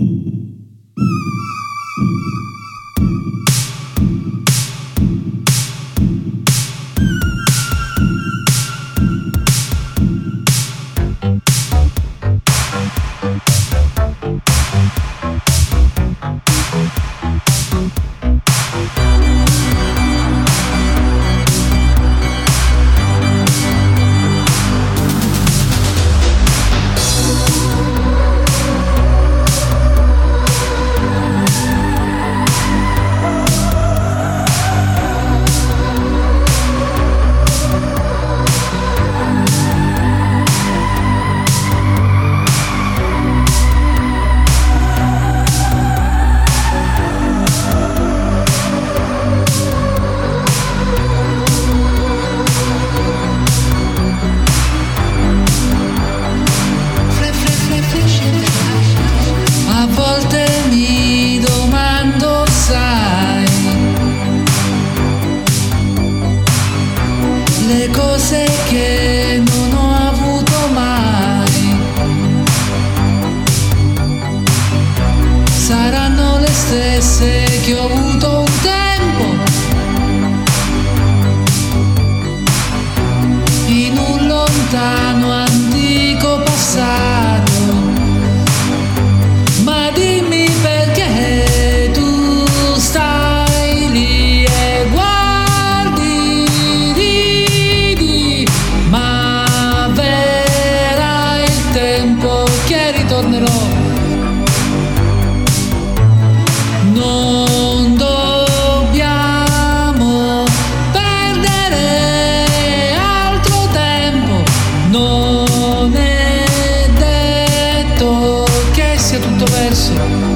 Mm-hmm. voltar. Senhor.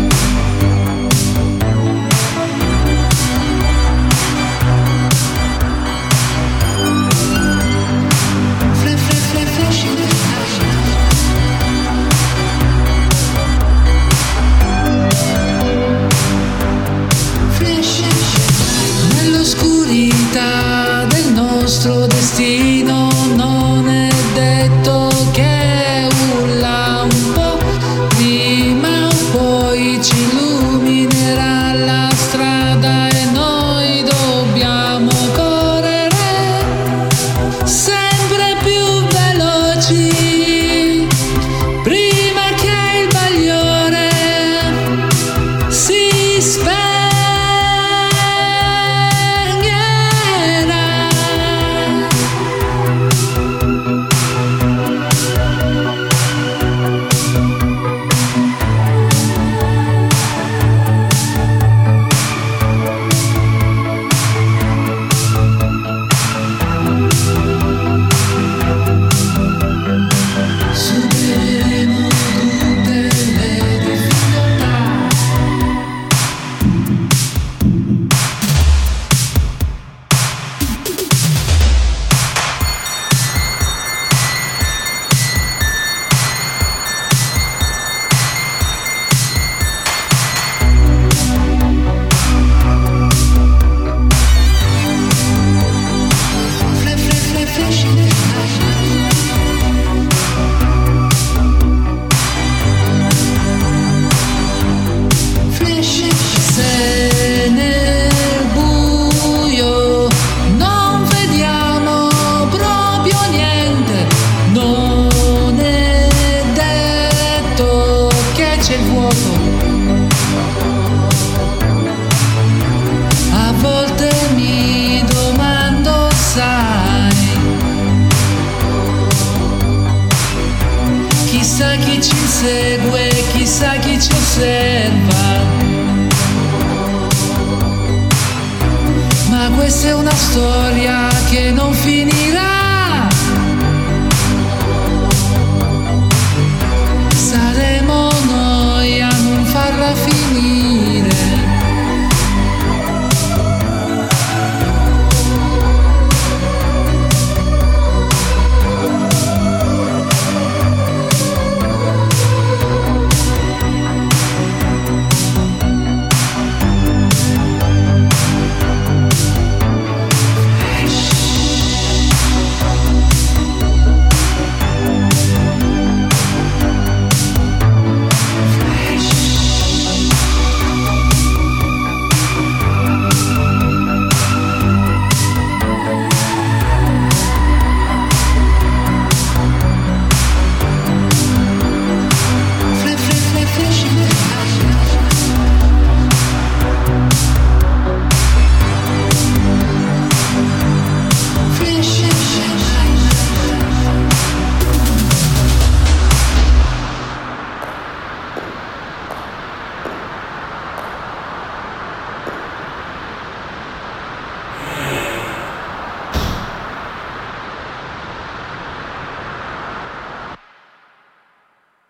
questa è una storia che non finirà.